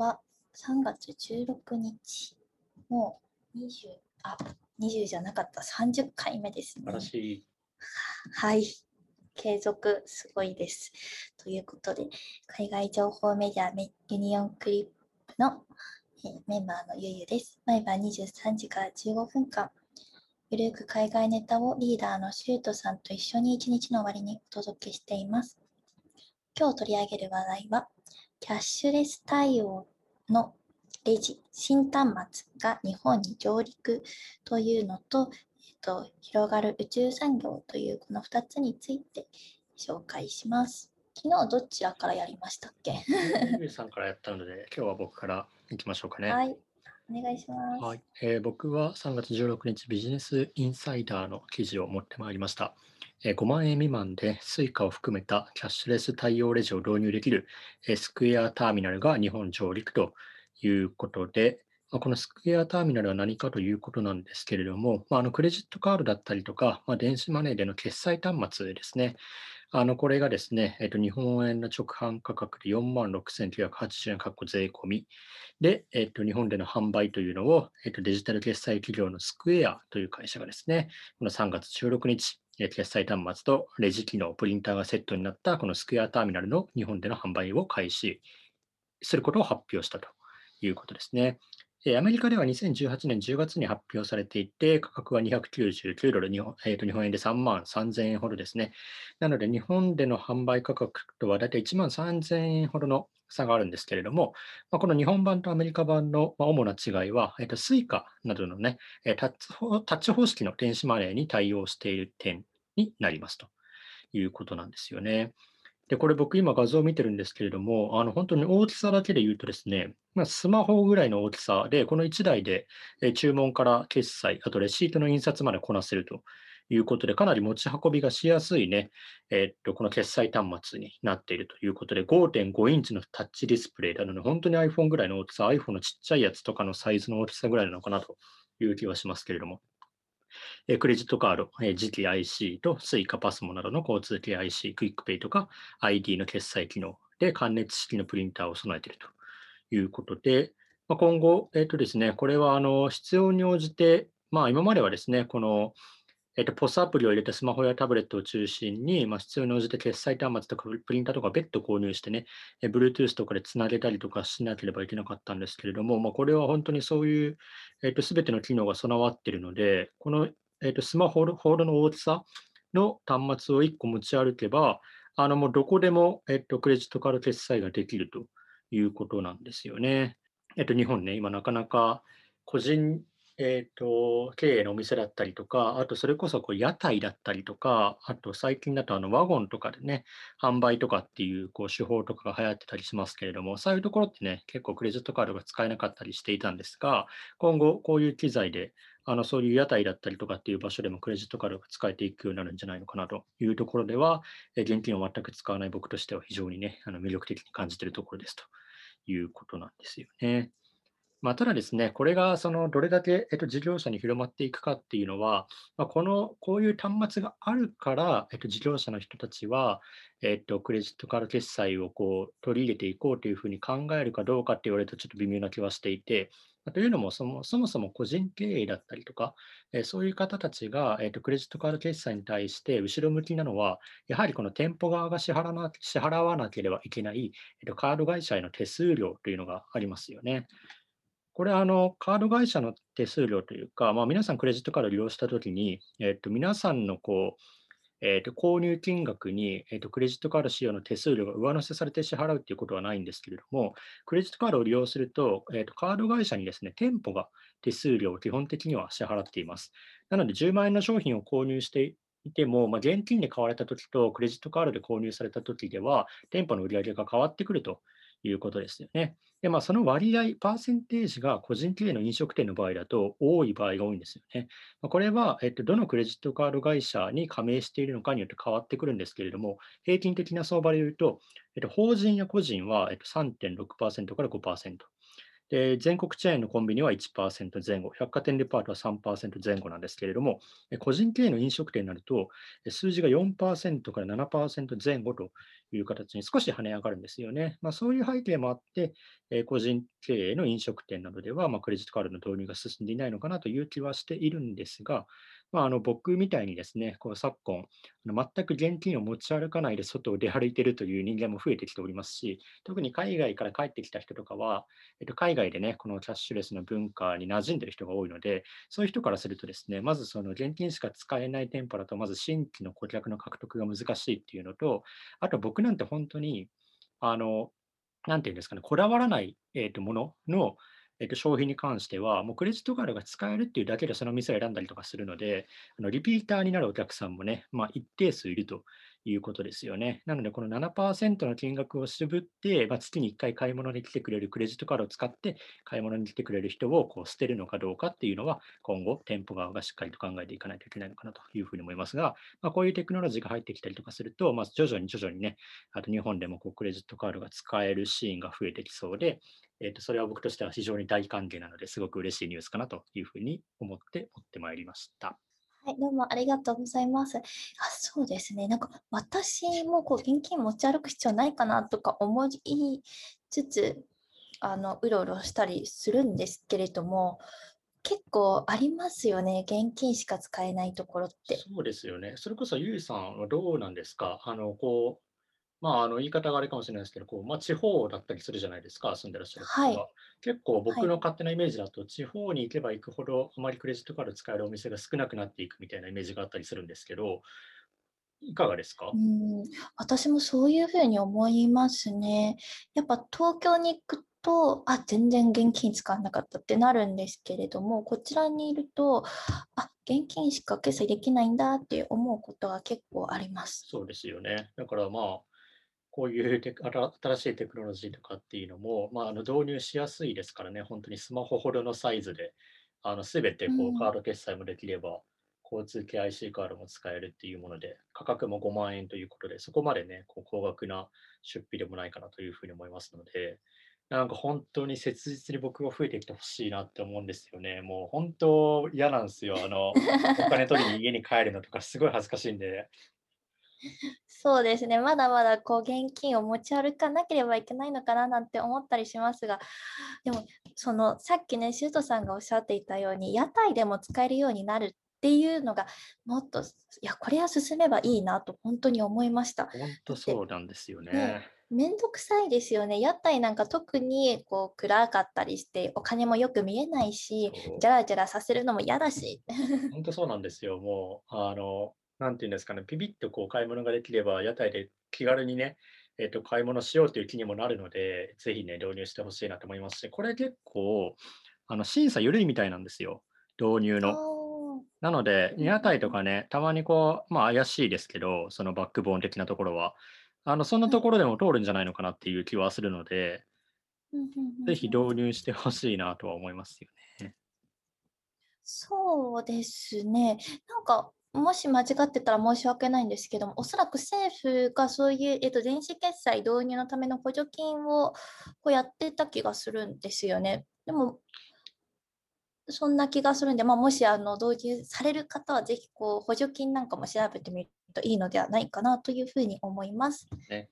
は3月16日、もう20、あ、20じゃなかった、30回目ですね。い。はい。継続すごいです。ということで、海外情報メディアメユニオンクリップの、えーメンバーのゆゆです。毎晩23時から15分間、ゆるく海外ネタをリーダーのシュートさんと一緒に一日の終わりにお届けしています。今日取り上げる話題は、キャッシュレス対応のレジ、新端末が日本に上陸というのと、えっと、広がる宇宙産業というこの2つについて紹介します。昨日どちらからやりましたっけ？ゆうさんからやったので、今日は僕からいきましょうかね。はい、お願いします。はいえー僕は3月16日ビジネスインサイダーの記事を持ってまいりました。えー5万円未満で Suica を含めたキャッシュレス対応レジを導入できる、えースクエアターミナルが日本上陸ということで、まあこのスクエアターミナルは何かということなんですけれども、まあ、あのクレジットカードだったりとか、まあ、電子マネーでの決済端末ですね。あのこれがですね、えっと日本円の直販価格で4万6980円、かっこ税込み。で、えっと、日本での販売というのを、えっと、デジタル決済企業のスクエアという会社がですね、この3月16日、決済端末とレジ機能、プリンターがセットになったこのスクエアターミナルの日本での販売を開始することを発表したということですね。アメリカでは2018年10月に発表されていて、価格は299ドル、日本,、えーと日本円で3万3000円ほどですね。なので、日本での販売価格とはだいたい1万3000円ほどの差があるんですけれども、ま、この日本版とアメリカ版の主な違いは、えっと、Suica などのね、タッタッチ方式の電子マネーに対応している点になりますということなんですよね。で、これ僕今画像を見てるんですけれども、あの本当に大きさだけで言うとですね、まあ、スマホぐらいの大きさで、この1台で注文から決済、あとレシートの印刷までこなせるということで、かなり持ち運びがしやすいね、えっと、この決済端末になっているということで、5.5インチのタッチディスプレイなので、本当に iPhone ぐらいの大きさ、iPhone のちっちゃいやつとかのサイズの大きさぐらいなのかなという気はしますけれども、えクレジットカード、えー磁気 IC と Suica、パスモなどの交通系 IC、クイックペイとか ID の決済機能で感熱式のプリンターを備えているということで、まあ、今後、えっ、とですね、これはあの必要に応じて、まあ今まではですね、このえっと、POS アプリを入れたスマホやタブレットを中心に、まあ、必要に応じて決済端末とかプリンターとか別途購入してね、え Bluetooth とかでつなげたりとかしなければいけなかったんですけれども、まあ、これは本当にそういう、えっと、全ての機能が備わっているので、この、えっと、スマホほどの大きさの端末を1個持ち歩けば、あのもうどこでも、えっと、クレジットカード決済ができるということなんですよね。えっと、日本ね、今なかなか個人えー、と経営のお店だったりとか、あとそれこそこう屋台だったりとか、あと最近だとあのワゴンとかでね、販売とかっていうこう手法とかが流行ってたりしますけれども、そういうところってね、結構クレジットカードが使えなかったりしていたんですが、今後こういう機材で、あのそういう屋台だったりとかっていう場所でもクレジットカードが使えていくようになるんじゃないのかなというところでは、現金を全く使わない僕としては非常にね、あの魅力的に感じているところですということなんですよね。まあ、ただですね、これがそのどれだけ、えっと、事業者に広まっていくかっていうのは、まあ、このこういう端末があるから、えっと、事業者の人たちは、えっと、クレジットカード決済をこう取り入れていこうというふうに考えるかどうかって言われるとちょっと微妙な気はしていて、というのもそもそもそも個人経営だったりとか、えそういう方たちが、えっと、クレジットカード決済に対して後ろ向きなのは、やはりこの店舗側が支払な支払わなければいけない、えっと、カード会社への手数料というのがありますよね。これあのカード会社の手数料というか、まあ、皆さんクレジットカードを利用したときに、えっと、皆さんのこう、えっと、購入金額に、えっと、クレジットカード使用の手数料が上乗せされて支払うということはないんですけれども、クレジットカードを利用すると、えっと、カード会社にですね、店舗が手数料を基本的には支払っています。なので、10万円の商品を購入していても、まあ、現金で買われたときとクレジットカードで購入されたときでは、店舗の売り上げが変わってくるということですよね。で、まあ、その割合、パーセンテージが個人経営の飲食店の場合だと多い場合が多いんですよね。まこれは、えっと、どのクレジットカード会社に加盟しているのかによって変わってくるんですけれども、平均的な相場で言うと、えっと、法人や個人は、えっと、3.6%から5%。で全国チェーンのコンビニは1%前後、百貨店デパートは3%前後なんですけれども、個人経営の飲食店になると、数字が4%から7%前後という形に少し跳ね上がるんですよね。まあ、そういう背景もあって、個人経営の飲食店などでは、ま、クレジットカードの導入が進んでいないのかなという気はしているんですが、まあ、あの僕みたいにですね、こう昨今、全く現金を持ち歩かないで外を出歩いているという人間も増えてきておりますし、特に海外から帰ってきた人とかは、えっと、海外でね、このキャッシュレスの文化に馴染んでいる人が多いので、そういう人からするとですね、まずその現金しか使えない店舗だと、まず新規の顧客の獲得が難しいっていうのと、あと僕なんて本当に、あの、なんていうんですかね、こだわらない、えー、とものの、えっと、消費に関しては、もうクレジットカードが使えるっていうだけでその店を選んだりとかするので、あのリピーターになるお客さんもね、まあ、一定数いるということですよね。なので、この7%の金額を渋って、まあ、月に1回買い物に来てくれるクレジットカードを使って買い物に来てくれる人をこう捨てるのかどうかっていうのは、今後、店舗側がしっかりと考えていかないといけないのかなというふうに思いますが、まあ、こういうテクノロジーが入ってきたりとかすると、まあ、徐々に徐々にね、あと日本でもこうクレジットカードが使えるシーンが増えてきそうで、えー、とそれは僕としては非常に大歓迎なのですごく嬉しいニュースかなというふうに思って持ってまいりました。はい、どうもありがとうございます。あそうですね。なんか私もこう現金持ち歩く必要ないかなとか思いつつ、あのうろうろしたりするんですけれども、結構ありますよね。現金しか使えないところって。そうですよね。それこそゆいさんはどうなんですか？あの、こう、まあ、あの、言い方があれかもしれないですけど、こう、まあ、地方だったりするじゃないですか、住んでらっしゃる方はい。は。結構僕はい。の勝手なイメージだと、地方に行けば行くほど、あまりクレジットカード使えるお店が少なくなっていくみたいなイメージがあったりするんですけど、いかがですか？うん、私もそういうふうに思いますね。やっぱ東京に行くと、あ、全然現金使わなかったってなるんですけれども、こちらにいると、あ、現金しか決済できないんだって思うことが結構あります。そうですよね。だからまあ、こういうテク新新しいテクノロジーとかっていうのも、まあ、あの導入しやすいですからね、本当にスマホほどのサイズで、あの全てうん。こうカード決済もできれば、交通系 IC カードも使えるっていうもので、価格も5万円ということで、そこまでね、こう高額な出費でもないかなというふうに思いますので、なんか本当に切実に僕が増えてきてほしいなって思うんですよね。もう本当嫌なんですよ。あの、お金取りに家に帰るのとかすごい恥ずかしいんで。そうですね。まだまだこう現金を持ち歩かなければいけないのかななんて思ったりしますが、でもそのさっきね、シュートさんがおっしゃっていたように、屋台でも使えるようになるっていうのが、もっと、いや、これは進めばいいなと本当に思いました。本当そうなんですよね、ね。めんどくさいですよね。屋台なんか特にこう暗かったりして、お金もよく見えないし、じゃらじゃらさせるのも嫌だし。本当そうなんですよ。もう、あの、なんていうんですかね、ピピッとこう買い物ができれば、屋台で気軽にね、えっと、買い物しようという気にもなるので、ぜひね、導入してほしいなと思いますし、これ結構、あの、審査緩いみたいなんですよ、導入の。うんなので、うん屋台とうんかね、たまにこう、まあ怪しいですけど、そのバックボーン的なところは、あの、そんなはい。ところでも通るんじゃないのかなっていう気はするので、ぜひうん導入してほしいなとは思いますよね。そうですね。なんか、もし間違ってたら申し訳ないんですけども、おそらく政府がそういう、えっと、電子決済導入のための補助金をこうやってた気がするんですよね。でも、そんな気がするんで、まあ、もしあの導入される方は、ぜひこう補助金なんかも調べてみるといいのではないかなというふうに思います。ね。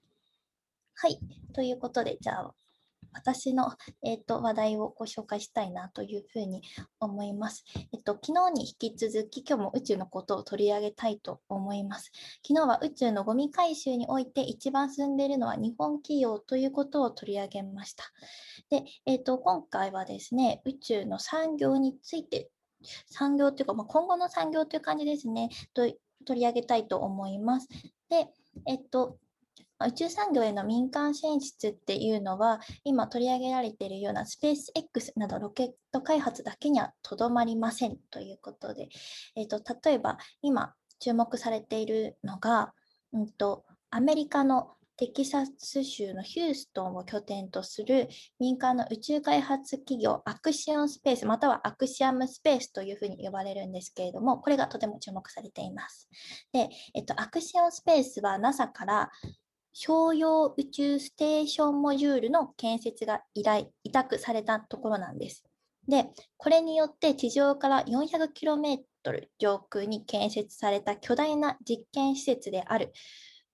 はい。ということで、じゃあ、私の、えーと、話題をご紹介したいなというふうに思います。えっと、昨日に引き続き、今日も宇宙のことを取り上げたいと思います。昨日は宇宙のゴミ回収において一番進んでいるのは日本企業ということを取り上げました。で、えっと、今回はですね、宇宙の産業について、産業というか、まあ、今後の産業という感じですね、と取り上げたいと思います。で、えっと、宇宙産業への民間進出っていうのは、今取り上げられているようなスペース X などロケット開発だけにはとどまりませんということで、えーと、例えば今注目されているのが、うんと、アメリカのテキサス州のヒューストンを拠点とする民間の宇宙開発企業アクシオンスペースまたはアクシアムスペースというふうに呼ばれるんですけれどもこれがとても注目されています。で、えっと、アクシオンスペースは NASA から商用宇宙ステーションモジュールの建設が依頼、委託されたところなんです。で、これによって地上から 400km 上空に建設された巨大な実験施設である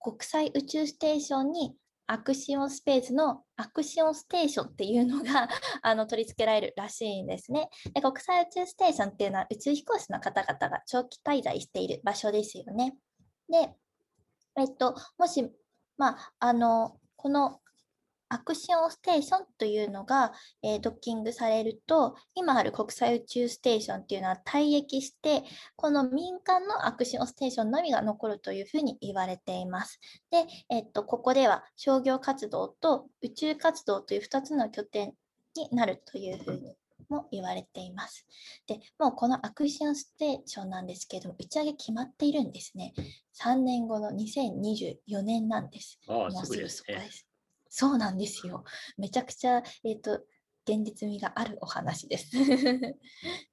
国際宇宙ステーションにアクシオンスペースのアクシオンステーションっていうのが あの取り付けられるらしいんですねで。国際宇宙ステーションっていうのは宇宙飛行士の方々が長期滞在している場所ですよね。で、えっと、もし、まあ、あの、このアクションステーションというのが、えー、ドッキングされると、今ある国際宇宙ステーションっていうのは退役して、この民間のアクションステーションのみが残るというふうに言われています。で、えっと、ここでは商業活動と宇宙活動という2つの拠点になるというふうにも言われています。で、もうこのアクションステーションなんですけれども、打ち上げ決まっているんですね。3年後の2024年なんです。ああ、すぐですね。そうなんですよ。めちゃくちゃ、えっ、ー、と、現実味があるお話です。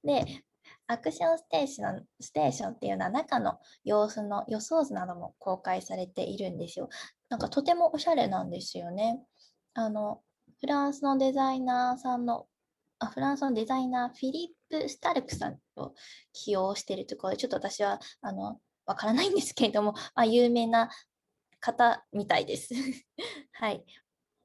で、アクションステーションステーションっていうのは中の様子の予想図なども公開されているんですよ。なんかとてもおしゃれなんですよね。あの、フランスのデザイナーさんの、あフランスのデザイナー、フィリップ・スタルクさんを起用しているところで、ちょっと私は、あの、わからないんですけれども、まあ、有名な方みたいです。はい。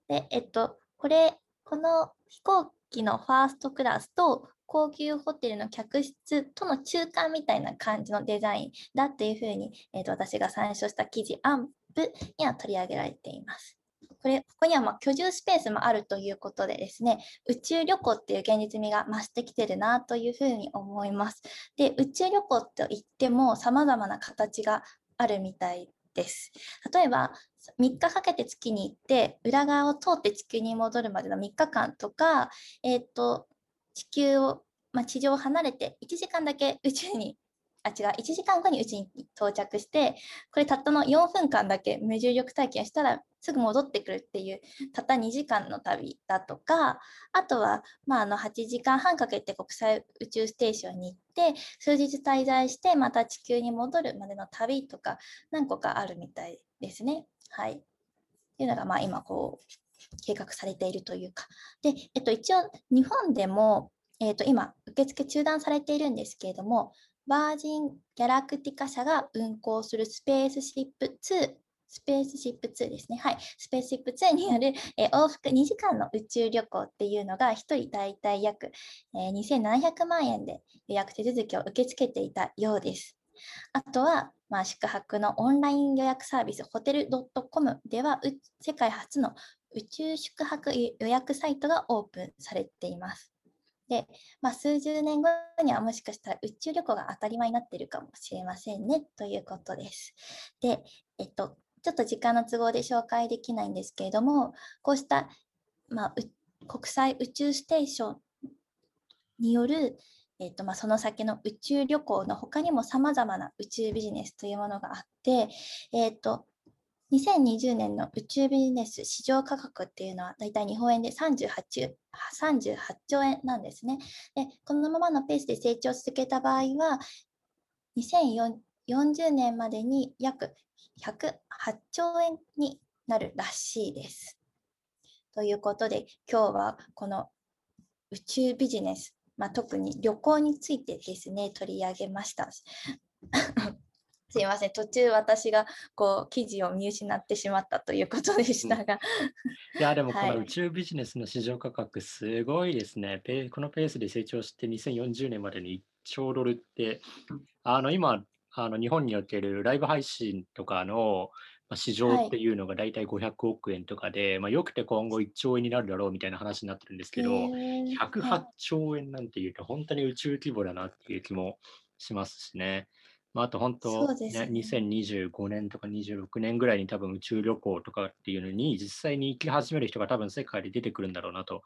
で、えっと、これ、この飛行機のファーストクラスと高級ホテルの客室との中間みたいな感じのデザインだっていうふうに、えっと、私が参照した記事、アンプには取り上げられています。これ、ここにはま居住スペースもあるということでですね、宇宙旅行っていう現実味が増してきてるなというふうに思います。で、宇宙旅行といっても様々な形があるみたいです。例えば、3日かけて月に行って、裏側を通って地球に戻るまでの3日間とか、えっ、ー、と、地球を、まあ、地上を離れて1時間だけ宇宙にあ、違う、1時間後にうちに到着して、これたったの4分間だけ無重力体験したらすぐ戻ってくるっていう、たった2時間の旅だとか、あとは、まあ、あの8時間半かけて国際宇宙ステーションに行って、数日滞在して、また地球に戻るまでの旅とか、何個かあるみたいですね。はい。っていうのが、まあ、今、こう、計画されているというか。で、えっと、一応、日本でも、えっと、今、受付中断されているんですけれども、バージン・ギャラクティカ社が運行するスペースシップ2、スペースシップ2ですね。はい。スペースシップ2による、えー、往復2時間の宇宙旅行っていうのが、1人大体約、えー、2700万円で予約手続きを受け付けていたようです。あとは、まあ、宿泊のオンライン予約サービス、ホテル .com では、世界初の宇宙宿泊予約サイトがオープンされています。で、まあ、数十年後にはもしかしたら宇宙旅行が当たり前になっているかもしれませんねということです。で、えっと、ちょっと時間の都合で紹介できないんですけれども、こうした、まあ、国際宇宙ステーションによる、えっとまあ、その先の宇宙旅行の他にもさまざまな宇宙ビジネスというものがあって、えっと2020年の宇宙ビジネス市場価格っていうのはだいたい日本円で 38, 38兆円なんですねで。このままのペースで成長を続けた場合は2040年までに約108兆円になるらしいです。ということで今日はこの宇宙ビジネス、まあ、特に旅行についてですね取り上げました。すいません、途中私がこう記事を見失ってしまったということでしたが。いや、でもこの宇宙ビジネスの市場価格、すごいですね、はい、このペースで成長して2040年までに1兆ドルって、あの今、あの日本におけるライブ配信とかの市場っていうのが大体500億円とかで、はい、まあ、よくて今後1兆円になるだろうみたいな話になってるんですけど、108兆円なんていうと本当に宇宙規模だなっていう気もしますしね。まあ、あと本当、ねね、2025年とか26年ぐらいに多分宇宙旅行とかっていうのに実際に行き始める人が多分世界で出てくるんだろうなと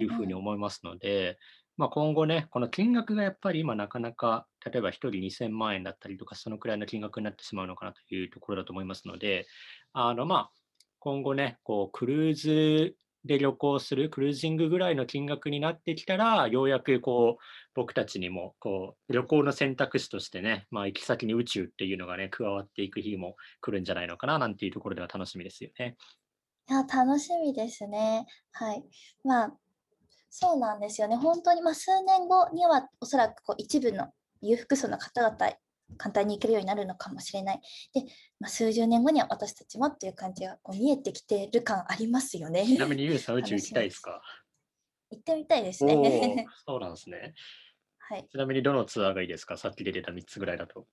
いうふうに思いますので、うんうん、まあ、今後ね、この金額がやっぱり今なかなか、例えば1人2000万円だったりとか、そのくらいの金額になってしまうのかなというところだと思いますので、あのまあ、今後ね、こうクルーズで旅行するクルージングぐらいの金額になってきたら、ようやくこう僕たちにもこう旅行の選択肢としてね、まあ、行き先に宇宙っていうのがね、加わっていく日も来るんじゃないのかななんていうところでは楽しみですよね。いや、楽しみですね。はい。まあ、そうなんですよね。本当に、まあ、数年後にはおそらくこう一部の裕福層の方々簡単に行けるようになるのかもしれない。で、まあ、数十年後には私たちもっていう感じがこう見えてきてる感ありますよね。ちなみにゆうさん宇宙行きたいですか？行ってみたいですね。そうなんですね。はい。ちなみにどのツアーがいいですか？さっき出てた3つぐらいだと。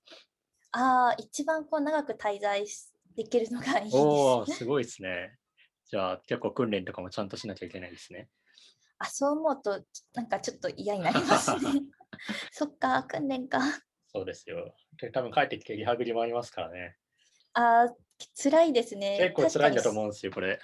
ああ、一番こう長く滞在しできるのがいいです。おお、すごいですね。じゃあ結構訓練とかもちゃんとしなきゃいけないですね。あ、そう思うと、なんかちょっと嫌になりますね。そっか、訓練か。そうですよ。で多分帰ってきてリハビリもありますからね。あー辛いですね。結構辛いんだと思うんですよ、これ。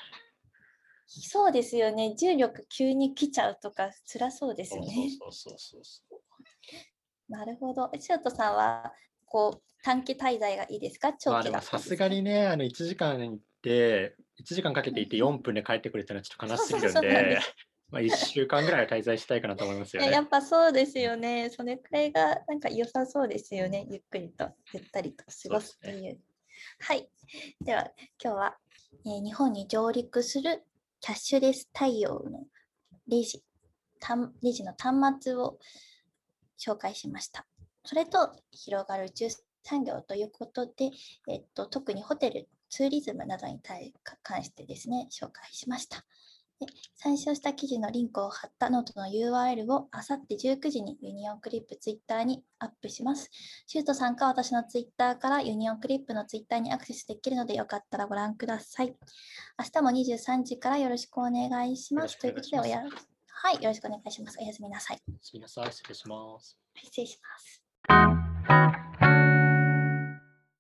にそうですよね。重力急に来ちゃうとか辛そうですね。そうそうそうそう。なるほど。シュートさんは、こう、短期滞在がいいですか？長期だったもさすがにね、あの1時間行って、1時間かけて行って4分で帰ってくるっていうのはちょっと悲しすぎるんで、まあ1週間ぐらいは滞在したいかなと思いますよねいやや。っぱそうですよね。それくらいがなんか良さそうですよね。ゆっくりと、ゆったりと過ごすとそうう。はい。では、今日は、えー日本に上陸するキャッシュレス対応のレジ、端レジの端末を紹介しました。それと、広がる宇宙産業ということで、えっと、特にホテル、ツーリズムなどに対関してですね、紹介しました。で参照した記事のリンクを貼ったノートの URL をあさって19時にユニオンクリップツイッターにアップします。シュートさんか私のツイッターからユニオンクリップのツイッターにアクセスできるのでよかったらご覧ください。明日も23時からよろしくお願いします。ということでおや、はい、よろしくお願いします。おやすみなさい。すみなさい、失礼します。失礼します。